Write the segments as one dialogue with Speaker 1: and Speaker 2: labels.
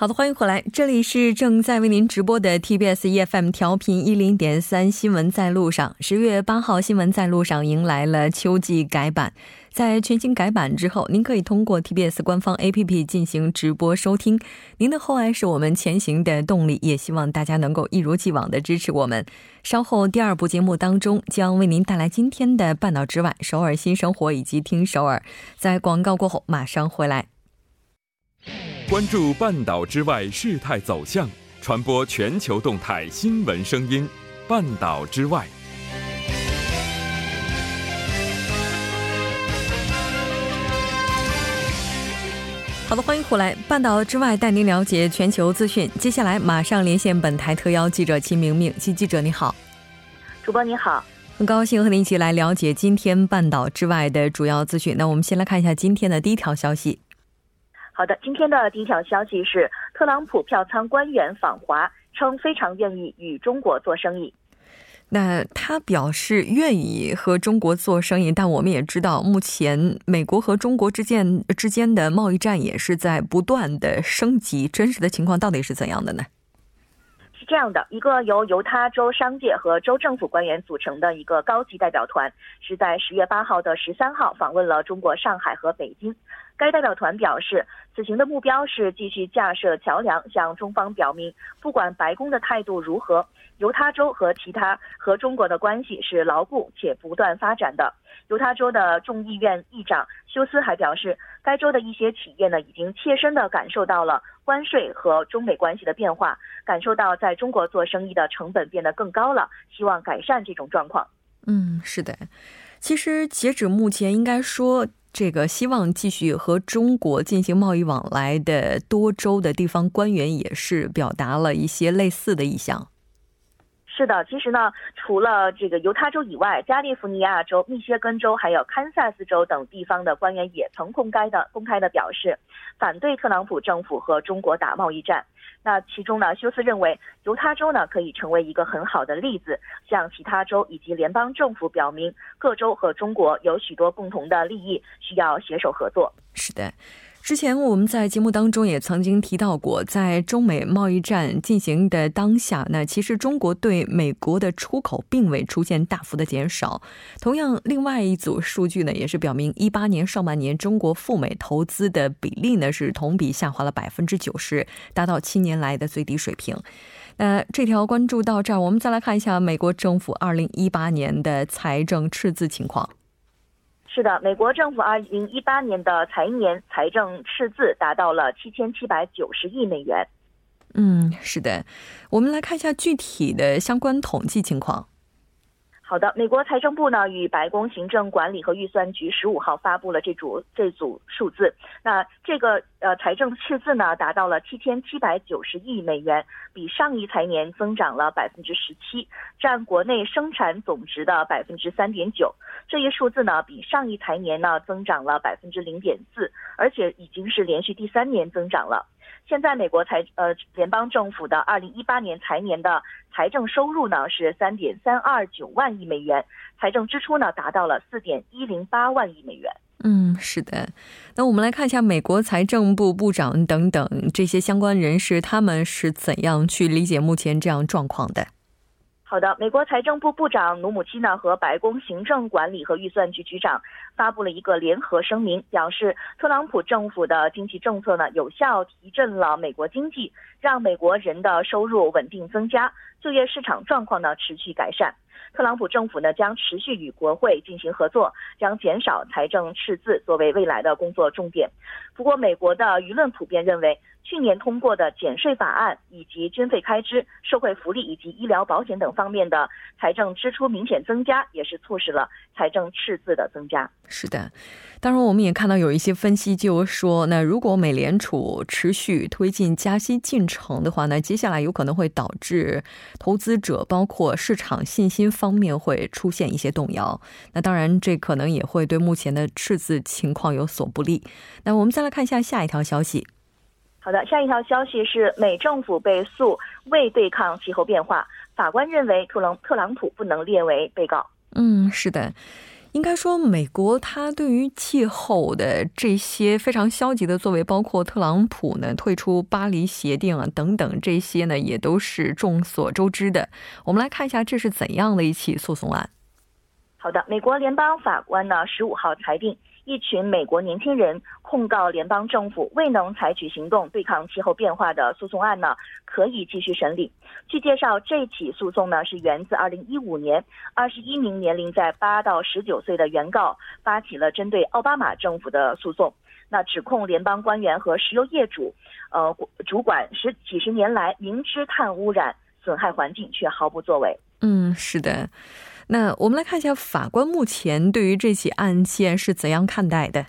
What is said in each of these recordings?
Speaker 1: 好的，欢迎回来，这里是正在为您直播的 TBS EFM 调频一零点三新闻在路上。十月八号，新闻在路上迎来了秋季改版。在全新改版之后，您可以通过 TBS 官方 APP 进行直播收听。您的厚爱是我们前行的动力，也希望大家能够一如既往的支持我们。稍后第二部节目当中将为您带来今天的半岛之外、首尔新生活以及听首尔。在广告过后马上回来。
Speaker 2: 关注半岛之外事态走向，传播全球动态新闻声音。半岛之外，
Speaker 1: 好的，欢迎回来。半岛之外带您了解全球资讯。接下来马上连线本台特邀记者秦明明，秦记者你好，
Speaker 3: 主播你好，
Speaker 1: 很高兴和您一起来了解今天半岛之外的主要资讯。那我们先来看一下今天的第一条消息。
Speaker 3: 好的，今天的第一条消息是，特朗普票仓官员访华，称非常愿意与中国做生意。
Speaker 1: 那他表示愿意和中国做生意，但我们也知道，目前美国和中国之间之间的贸易战也是在不断的升级。真实的情况到底是怎样的呢？
Speaker 3: 这样的，一个由犹他州商界和州政府官员组成的一个高级代表团，是在十月八号的十三号访问了中国上海和北京。该代表团表示，此行的目标是继续架设桥梁，向中方表明，不管白宫的态度如何，犹他州和其他和中国的关系是牢固且不断发展的。犹他州的众议院议长休斯还表示，该州的一些企业呢，已经切身地感受到了关税和中美关系的变化，感受到在中国做生意的成本变得更高了，希望改善这种状况。
Speaker 1: 嗯，是的，其实截止目前，应该说。这个希望继续和中国进行贸易往来的多州的地方官员也是表达了一些类似的意向。
Speaker 3: 是的，其实呢，除了这个犹他州以外，加利福尼亚州、密歇根州还有堪萨斯州等地方的官员也曾公开的公开的表示，反对特朗普政府和中国打贸易战。那其中呢，休斯认为犹他州呢可以成为一个很好的例子，向其他州以及联邦政府表明，各州和中国有许多共同的利益，需要携手合作。
Speaker 1: 是的。之前我们在节目当中也曾经提到过，在中美贸易战进行的当下，那其实中国对美国的出口并未出现大幅的减少。同样，另外一组数据呢，也是表明，一八年上半年中国赴美投资的比例呢是同比下滑了百分之九十，达到七年来的最低水平。那这条关注到这儿，我们再来看一下美国政府二零一八年的财政赤字情况。
Speaker 3: 是的，美国政府二零一八年的财年财政赤字达到了七千七百九十亿美元。
Speaker 1: 嗯，是的，我们来看一下具体的相关统计情况。
Speaker 3: 好的，美国财政部呢与白宫行政管理和预算局十五号发布了这组这组数字。那这个呃财政赤字呢达到了七千七百九十亿美元，比上一财年增长了百分之十七，占国内生产总值的百分之三点九。这一数字呢比上一财年呢增长了百分之零点四，而且已经是连续第三年增长了。现在美国财呃联邦政府的二零一八年财年的财政收入呢是三点三二九万亿美元，财政支出呢达到了四点一零八万亿美元。
Speaker 1: 嗯，是的。那我们来看一下美国财政部部长等等这些相关人士，他们是怎样去理解目前这样状况的。
Speaker 3: 好的，美国财政部部长努姆基呢和白宫行政管理和预算局局长发布了一个联合声明，表示特朗普政府的经济政策呢有效提振了美国经济，让美国人的收入稳定增加，就业市场状况呢持续改善。特朗普政府呢将持续与国会进行合作，将减少财政赤字作为未来的工作重点。不过，美国的舆论普遍认为。去年通过的减税法案以及军费开支、社会福利以及医疗保险等方面的财政支出明显增加，也是促使了财政赤字的增加。
Speaker 1: 是的，当然我们也看到有一些分析就说，那如果美联储持续推进加息进程的话那，接下来有可能会导致投资者包括市场信心方面会出现一些动摇。那当然，这可能也会对目前的赤字情况有所不利。那我们再来看一下下一条消息。
Speaker 3: 好的，下一条消息是美政府被诉未对抗气候变化，法官认为特朗特朗普不能列为被告。
Speaker 1: 嗯，是的。应该说，美国它对于气候的这些非常消极的作为，包括特朗普呢退出巴黎协定啊等等，这些呢也都是众所周知的。我们来看一下，这是怎样的一起诉讼案？
Speaker 3: 好的，美国联邦法官呢十五号裁定。一群美国年轻人控告联邦政府未能采取行动对抗气候变化的诉讼案呢，可以继续审理。据介绍，这起诉讼呢是源自2015年21名年龄在8到19岁的原告发起了针对奥巴马政府的诉讼，那指控联邦官员和石油业主，呃，主管十几十年来明知碳污染损害环境却毫不作为。
Speaker 1: 嗯，是的。那我们来看一下法官目前对于这起案件是怎样看待的。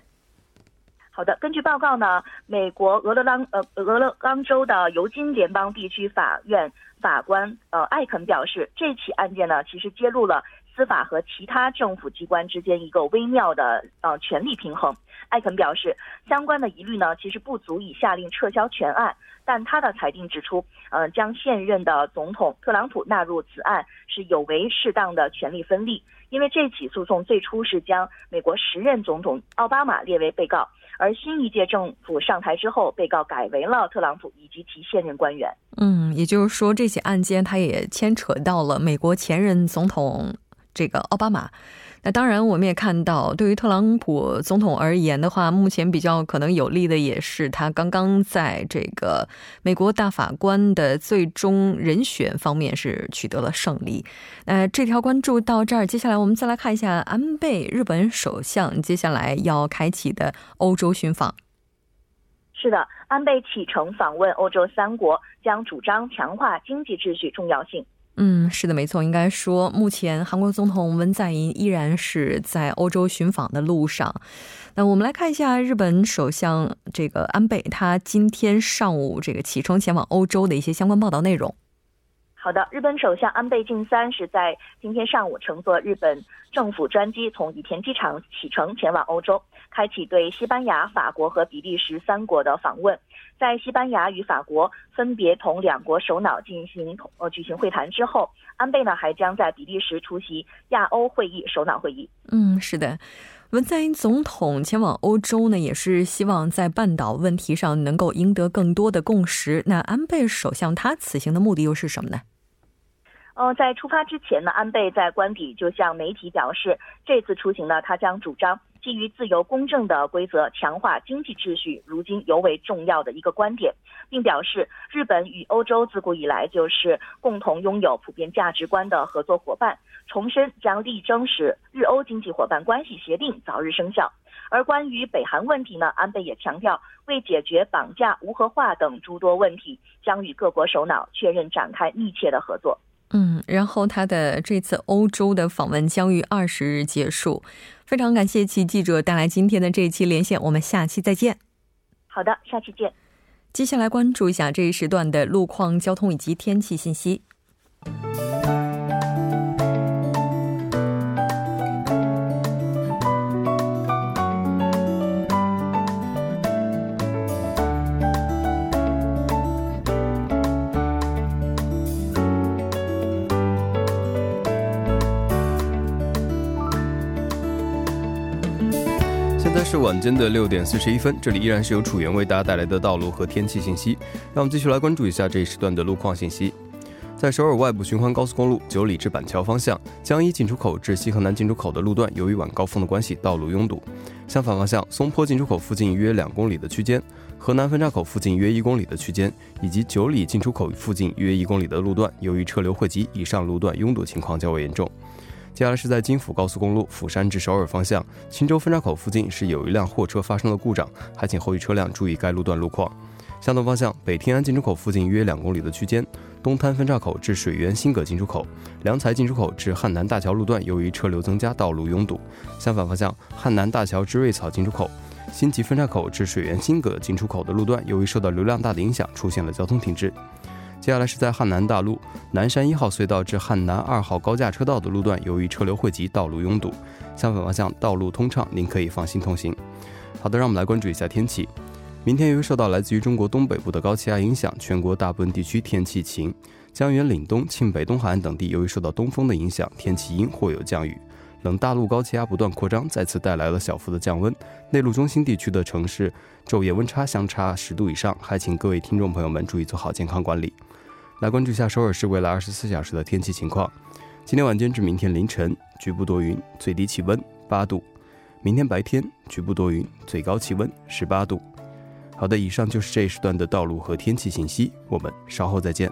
Speaker 3: 好的，根据报告呢，美国俄勒冈呃俄勒冈州的尤金联邦地区法院法官呃艾肯表示，这起案件呢其实揭露了司法和其他政府机关之间一个微妙的呃权力平衡。艾肯表示，相关的疑虑呢其实不足以下令撤销全案。但他的裁定指出，呃，将现任的总统特朗普纳入此案是有违适当的权力分立，因为这起诉讼最初是将美国时任总统奥巴马列为被告，而新一届政府上台之后，被告改为了特朗普以及其现任官员。
Speaker 1: 嗯，也就是说，这起案件它也牵扯到了美国前任总统这个奥巴马。那当然，我们也看到，对于特朗普总统而言的话，目前比较可能有利的也是他刚刚在这个美国大法官的最终人选方面是取得了胜利。那这条关注到这儿，接下来我们再来看一下安倍日本首相接下来要开启的欧洲寻访。
Speaker 3: 是的，安倍启程访问欧洲三国，将主张强化经济秩序重要性。
Speaker 1: 嗯，是的，没错。应该说，目前韩国总统文在寅依然是在欧洲寻访的路上。那我们来看一下日本首相这个安倍，他今天上午这个启程前往欧洲的一些相关报道内容。
Speaker 3: 好的，日本首相安倍晋三是在今天上午乘坐日本政府专机从羽田机场启程前往欧洲，开启对西班牙、法国和比利时三国的访问。在西班牙与法国分别同两国首脑进行呃举行会谈之后，安倍呢还将在比利时出席亚欧会议首脑会议。
Speaker 1: 嗯，是的，文在寅总统前往欧洲呢，也是希望在半岛问题上能够赢得更多的共识。那安倍首相他此行的目的又是什么呢？
Speaker 3: 呃，在出发之前呢，安倍在官邸就向媒体表示，这次出行呢，他将主张基于自由公正的规则强化经济秩序，如今尤为重要的一个观点，并表示日本与欧洲自古以来就是共同拥有普遍价值观的合作伙伴，重申将力争使日欧经济伙伴关系协定早日生效。而关于北韩问题呢，安倍也强调，为解决绑架、无核化等诸多问题，将与各国首脑确认展开密切的合作。
Speaker 1: 嗯，然后他的这次欧洲的访问将于二十日结束。非常感谢其记者带来今天的这一期连线，我们下期再见。
Speaker 3: 好的，下期见。
Speaker 1: 接下来关注一下这一时段的路况、交通以及天气信息。
Speaker 4: 是晚间的六点四十一分，这里依然是由楚源为大家带来的道路和天气信息。让我们继续来关注一下这一时段的路况信息。在首尔外部循环高速公路九里至板桥方向，江一进出口至西河南进出口的路段，由于晚高峰的关系，道路拥堵。相反方向，松坡进出口附近约两公里的区间，河南分岔口附近约一公里的区间，以及九里进出口附近约一公里的路段，由于车流汇集，以上路段拥堵情况较为严重。接下来是在京釜高速公路釜山至首尔方向，青州分岔口附近是有一辆货车发生了故障，还请后续车辆注意该路段路况。相同方向，北天安进出口附近约两公里的区间，东滩分岔口至水源新阁进出口，良才进出口至汉南大桥路段，由于车流增加，道路拥堵。相反方向，汉南大桥至瑞草进出口，新集分岔口至水源新阁进出口的路段，由于受到流量大的影响，出现了交通停滞。接下来是在汉南大路南山一号隧道至汉南二号高架车道的路段，由于车流汇集，道路拥堵。相反方向道路通畅，您可以放心通行。好的，让我们来关注一下天气。明天由于受到来自于中国东北部的高气压影响，全国大部分地区天气晴。江源、岭东、庆北、东海岸等地由于受到东风的影响，天气阴或有降雨。冷大陆高气压不断扩张，再次带来了小幅的降温。内陆中心地区的城市昼夜温差相差十度以上，还请各位听众朋友们注意做好健康管理。来关注一下首尔市未来二十四小时的天气情况。今天晚间至明天凌晨，局部多云，最低气温八度；明天白天，局部多云，最高气温十八度。好的，以上就是这一时段的道路和天气信息，我们稍后再见。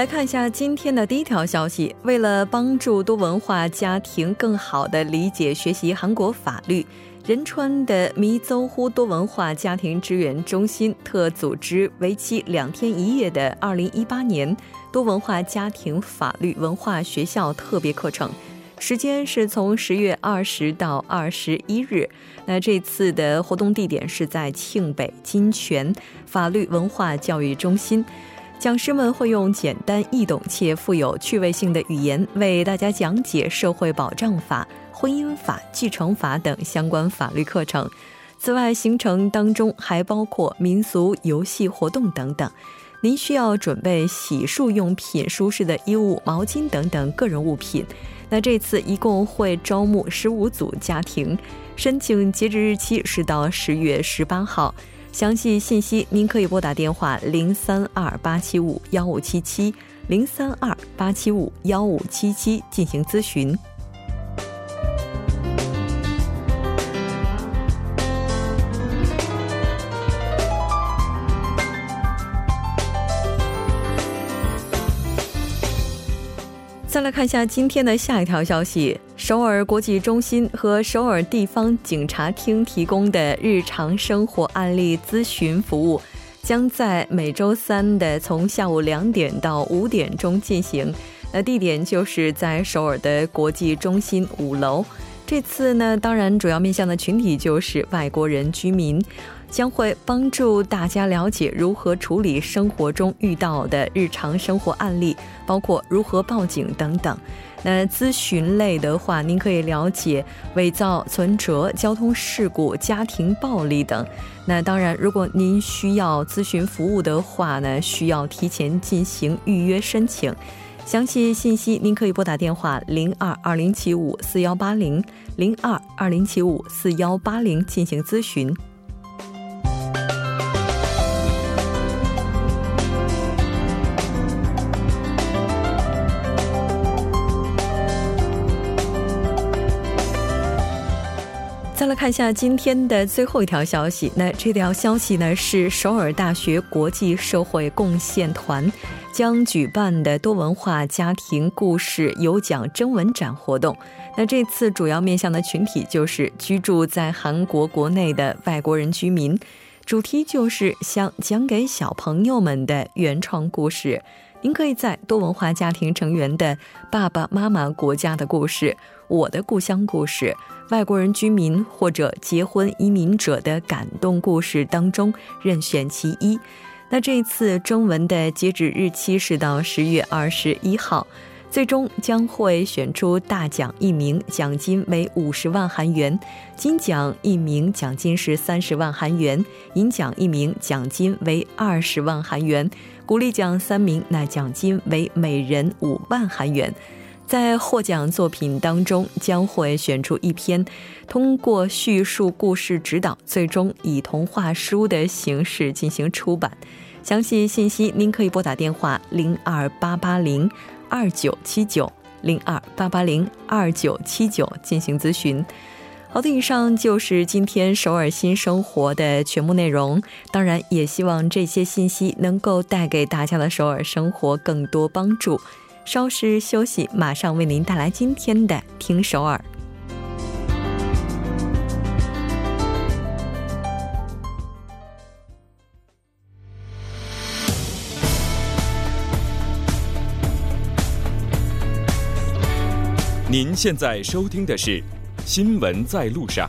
Speaker 1: 来看一下今天的第一条消息：为了帮助多文化家庭更好地理解学习韩国法律。仁川的弥邹乎多文化家庭支援中心特组织为期两天一夜的2018年多文化家庭法律文化学校特别课程，时间是从十月二十到二十一日。那这次的活动地点是在庆北金泉法律文化教育中心，讲师们会用简单易懂且富有趣味性的语言为大家讲解社会保障法。婚姻法、继承法等相关法律课程。此外，行程当中还包括民俗游戏活动等等。您需要准备洗漱用品、舒适的衣物、毛巾等等个人物品。那这次一共会招募十五组家庭，申请截止日期是到十月十八号。详细信息您可以拨打电话零三二八七五幺五七七零三二八七五幺五七七进行咨询。来看一下今天的下一条消息：首尔国际中心和首尔地方警察厅提供的日常生活案例咨询服务，将在每周三的从下午两点到五点钟进行。那地点就是在首尔的国际中心五楼。这次呢，当然主要面向的群体就是外国人居民。将会帮助大家了解如何处理生活中遇到的日常生活案例，包括如何报警等等。那咨询类的话，您可以了解伪造存折、交通事故、家庭暴力等。那当然，如果您需要咨询服务的话呢，需要提前进行预约申请。详细信息您可以拨打电话零二二零七五四幺八零零二二零七五四幺八零进行咨询。来看一下今天的最后一条消息。那这条消息呢是首尔大学国际社会贡献团将举办的多文化家庭故事有奖征文展活动。那这次主要面向的群体就是居住在韩国国内的外国人居民，主题就是想讲给小朋友们的原创故事。您可以在多文化家庭成员的爸爸妈妈国家的故事、我的故乡故事。外国人居民或者结婚移民者的感动故事当中任选其一。那这次征文的截止日期是到十月二十一号，最终将会选出大奖一名，奖金为五十万韩元；金奖一名，奖金是三十万韩元；银奖一名，奖金为二十万韩元；鼓励奖三名，那奖金为每人五万韩元。在获奖作品当中，将会选出一篇，通过叙述故事指导，最终以童话书的形式进行出版。详细信息您可以拨打电话零二八八零二九七九零二八八零二九七九进行咨询。好的，以上就是今天首尔新生活的全部内容。当然，也希望这些信息能够带给大家的首尔生活更多帮助。稍事休息，马上为您带来今天的《听首尔》。
Speaker 2: 您现在收听的是《新闻在路上》。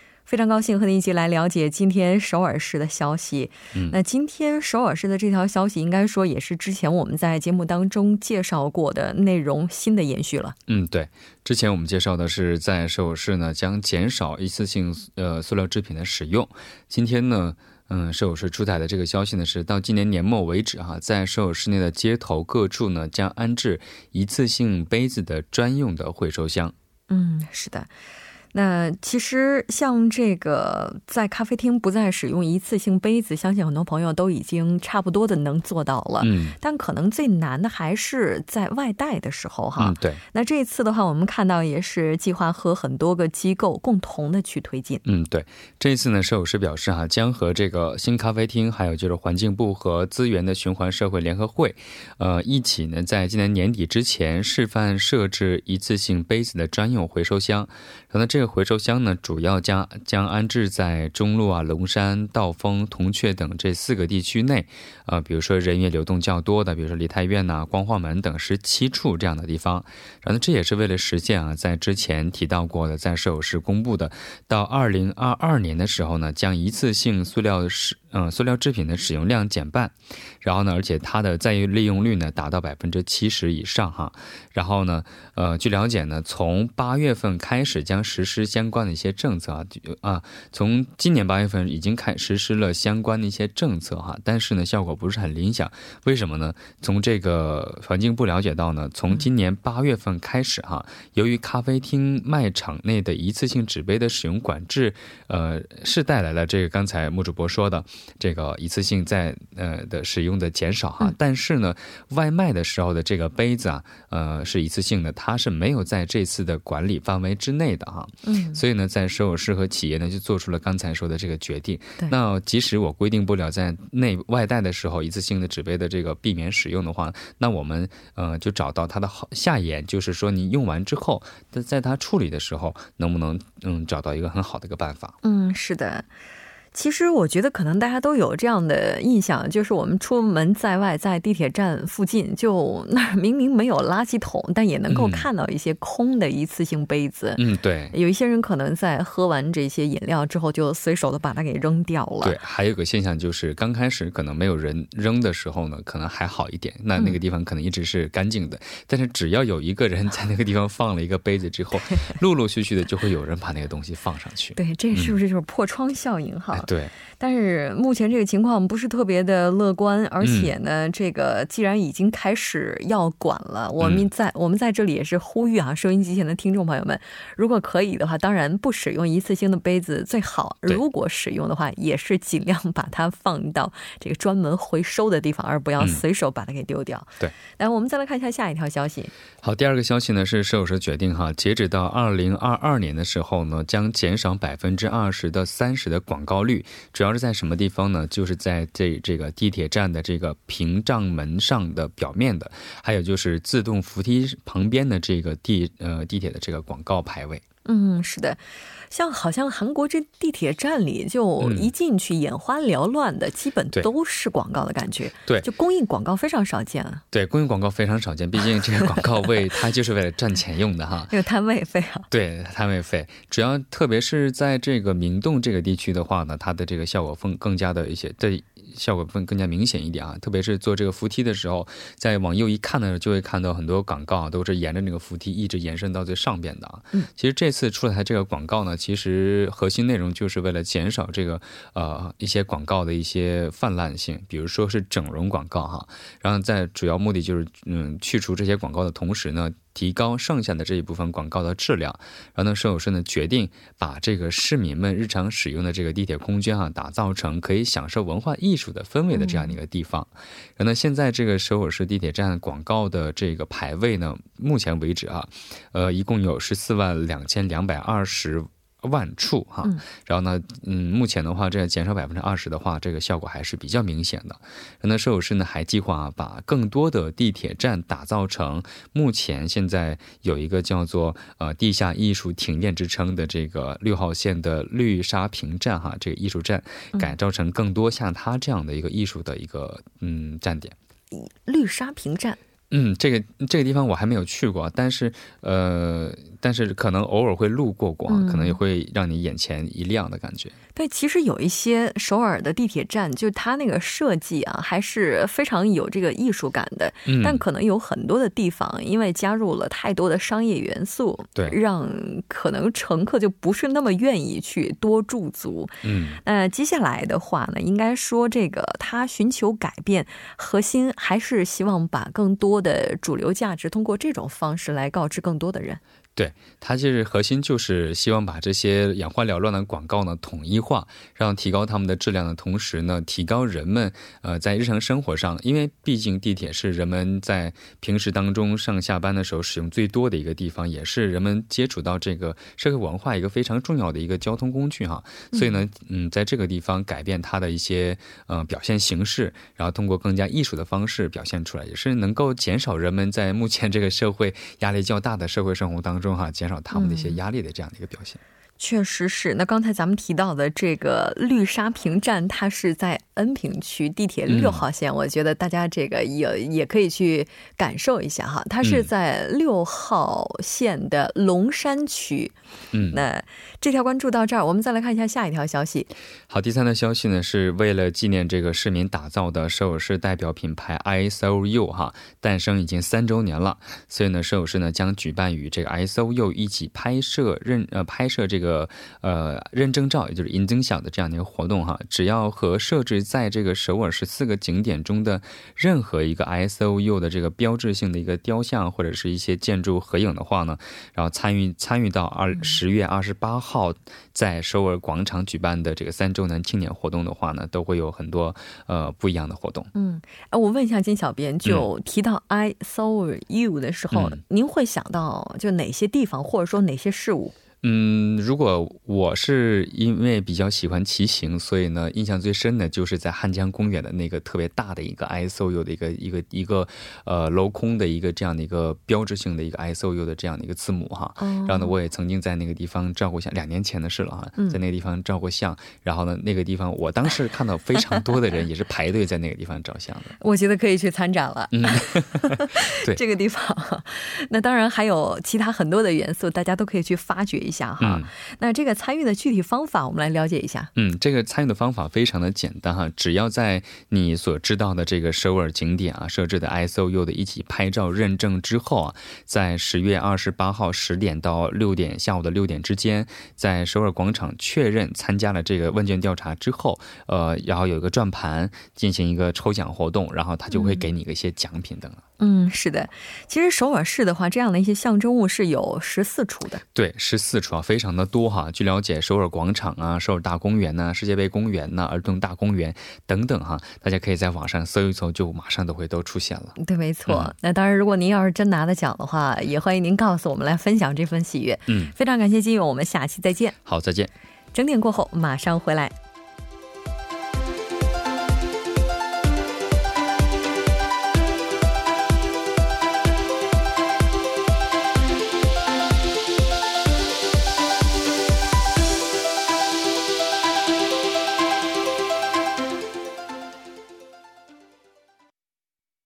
Speaker 1: 非常高兴和您一起来了解今天首尔市的消息。嗯，那今天首尔市的这条消息，应该说也是之前我们在节目当中介绍过的内容新的延续了。
Speaker 5: 嗯，对，之前我们介绍的是在首尔市呢将减少一次性呃塑料制品的使用。今天呢，嗯，首尔市出台的这个消息呢是到今年年末为止哈，在首尔市内的街头各处呢将安置一次性杯子的专用的回收箱。
Speaker 1: 嗯，是的。那其实像这个在咖啡厅不再使用一次性杯子，相信很多朋友都已经差不多的能做到了。嗯，但可能最难的还是在外带的时候哈。
Speaker 5: 嗯，对。
Speaker 1: 那这一次的话，我们看到也是计划和很多个机构共同的去推进。
Speaker 5: 嗯，对。这一次呢，摄影师表示哈，将和这个新咖啡厅，还有就是环境部和资源的循环社会联合会，呃，一起呢，在今年年底之前示范设置一次性杯子的专用回收箱。然后呢，这这回收箱呢，主要将将安置在中路啊、龙山、道丰、铜雀等这四个地区内，啊，比如说人员流动较多的，比如说梨泰院呐、光化门等十七处这样的地方。然后这也是为了实现啊，在之前提到过的，在首尔市公布的，到二零二二年的时候呢，将一次性塑料是嗯塑料制品的使用量减半，然后呢，而且它的再利用率呢达到百分之七十以上哈。然后呢，呃，据了解呢，从八月份开始将实施相关的一些政策啊，啊，从今年八月份已经开实施了相关的一些政策哈，但是呢，效果不是很理想。为什么呢？从这个环境部了解到呢，从今年八月份开始哈，由于咖啡厅卖场内的一次性纸杯的使用管制，呃，是带来了这个刚才穆主播说的这个一次性在呃的使用的减少哈，但是呢，外卖的时候的这个杯子啊，呃，是一次性的，它是没有在这次的管理范围之内的哈。嗯，所以呢，在首尔市和企业呢，就做出了刚才说的这个决定。那即使我规定不了在内外带的时候一次性的纸杯的这个避免使用的话，那我们呃就找到它的好下沿，就是说你用完之后，在在它处理的时候，能不能嗯找到一个很好的一个办法？
Speaker 1: 嗯，是的。其实我觉得可能大家都有这样的印象，就是我们出门在外，在地铁站附近，就那儿明明没有垃圾桶，但也能够看到一些空的一次性杯子。
Speaker 5: 嗯，对。
Speaker 1: 有一些人可能在喝完这些饮料之后，就随手的把它给扔掉了。
Speaker 5: 对，还有个现象就是，刚开始可能没有人扔的时候呢，可能还好一点，那那个地方可能一直是干净的。但是只要有一个人在那个地方放了一个杯子之后，陆陆续续的就会有人把那个东西放上去。
Speaker 1: 对，这是不是就是破窗效应哈？
Speaker 5: 对，
Speaker 1: 但是目前这个情况不是特别的乐观，而且呢，这个既然已经开始要管了，我们在我们在这里也是呼吁啊，收音机前的听众朋友们，如果可以的话，当然不使用一次性的杯子最好；如果使用的话，也是尽量把它放到这个专门回收的地方，而不要随手把它给丢掉。
Speaker 5: 对，
Speaker 1: 来，我们再来看一下下一条消息。
Speaker 5: 好，第二个消息呢是摄影师决定哈，截止到二零二二年的时候呢，将减少百分之二十到三十的广告率。主要是在什么地方呢？就是在这这个地铁站的这个屏障门上的表面的，还有就是自动扶梯旁边的这个地呃地铁的这个广告牌位。
Speaker 1: 嗯，是的。像好像韩国这地铁站里，就一进去眼花缭乱的，基本都是广告的感觉。
Speaker 5: 对，
Speaker 1: 就公益广告非常少见啊。
Speaker 5: 对，公益广告非常少见，毕竟这个广告位它就是为了赚钱用的哈。
Speaker 1: 那个摊位费啊。
Speaker 5: 对，摊位费，主要特别是在这个明洞这个地区的话呢，它的这个效果更更加的一些，对。效果更更加明显一点啊，特别是坐这个扶梯的时候，在往右一看呢，就会看到很多广告啊，都是沿着那个扶梯一直延伸到最上边的啊。嗯，其实这这次出台这个广告呢，其实核心内容就是为了减少这个呃一些广告的一些泛滥性，比如说是整容广告哈，然后在主要目的就是嗯去除这些广告的同时呢。提高剩下的这一部分广告的质量，然后呢，舍友社呢决定把这个市民们日常使用的这个地铁空间啊，打造成可以享受文化艺术的氛围的这样一个地方。然后呢，现在这个首尔市地铁站广告的这个排位呢，目前为止啊，呃，一共有十四万两千两百二十。万处哈，然后呢，嗯，目前的话，这样减少百分之二十的话，这个效果还是比较明显的。那设有师呢还计划把更多的地铁站打造成目前现在有一个叫做呃地下艺术停电之称的这个六号线的绿沙坪站哈，这个艺术站改造成更多像它这样的一个艺术的一个嗯站点。
Speaker 1: 绿沙坪站，
Speaker 5: 嗯，这个这个地方我还没有去过，但是呃。但是可能偶尔会路过过，可能也会让你眼前一亮的感觉。
Speaker 1: 对，其实有一些首尔的地铁站，就它那个设计啊，还是非常有这个艺术感的。嗯，但可能有很多的地方，因为加入了太多的商业元素，
Speaker 5: 对，
Speaker 1: 让可能乘客就不是那么愿意去多驻足。嗯，那接下来的话呢，应该说这个他寻求改变，核心还是希望把更多的主流价值通过这种方式来告知更多的人。
Speaker 5: 对，它其实核心就是希望把这些眼花缭乱的广告呢统一化，让提高他们的质量的同时呢，提高人们呃在日常生活上，因为毕竟地铁是人们在平时当中上下班的时候使用最多的一个地方，也是人们接触到这个社会文化一个非常重要的一个交通工具哈。所以呢，嗯，在这个地方改变它的一些呃表现形式，然后通过更加艺术的方式表现出来，也是能够减少人们在目前这个社会压力较大的社会生活当中。中哈，减少他们的一些压力的这样的一个表现。
Speaker 1: 确实是。那刚才咱们提到的这个绿沙坪站，它是在恩平区地铁六号线。我觉得大家这个也也可以去感受一下哈。它是在六号线的龙山区。嗯，那这条关注到这儿，我们再来看一下下一条消息。
Speaker 5: 好，第三条消息呢，是为了纪念这个市民打造的首尔市代表品牌 ISOU 哈诞生已经三周年了，所以呢，首尔市呢将举办与这个 ISOU 一起拍摄认呃拍摄这个。个呃认证照，也就是银增小的这样的一个活动哈，只要和设置在这个首尔十四个景点中的任何一个 ISOU 的这个标志性的一个雕像或者是一些建筑合影的话呢，然后参与参与到二十月二十八号在首尔广场举办的这个三周年庆典活动的话呢，都会有很多呃不一样的活动。
Speaker 1: 嗯，哎，我问一下金小编，就提到 I saw you 的时候，您会想到就哪些地方，或者说哪些事物？
Speaker 5: 嗯，如果我是因为比较喜欢骑行，所以呢，印象最深的就是在汉江公园的那个特别大的一个 ISOU 的一个一个一个呃镂空的一个这样的一个标志性的一个 ISOU 的这样的一个字母哈。然后呢，我也曾经在那个地方照过相，两年前的事了哈，在那个地方照过相。然后呢，那个地方我当时看到非常多的人也是排队在那个地方照相的。
Speaker 1: 我觉得可以去参展了。嗯，对这个地方，那当然还有其他很多的元素，大家都可以去发掘一。一下哈，那这个参与的具体方法，我们来了解一下。
Speaker 5: 嗯，这个参与的方法非常的简单哈，只要在你所知道的这个首尔景点啊设置的 S O U 的一起拍照认证之后啊，在十月二十八号十点到六点下午的六点之间，在首尔广场确认参加了这个问卷调查之后，呃，然后有一个转盘进行一个抽奖活动，然后他就会给你一些奖品等。
Speaker 1: 嗯，是的，其实首尔市的话，这样的一些象征物是有十四处的。
Speaker 5: 对，十四处啊，非常的多哈。据了解，首尔广场啊，首尔大公园呐，世界杯公园呐，儿童大公园等等哈，大家可以在网上搜一搜，就马上都会都出现了。
Speaker 1: 对，没错。那当然，如果您要是真拿了奖的话，也欢迎您告诉我们来分享这份喜悦。嗯，非常感谢金勇，我们下期再见。
Speaker 5: 好，再见。
Speaker 1: 整点过后马上回来。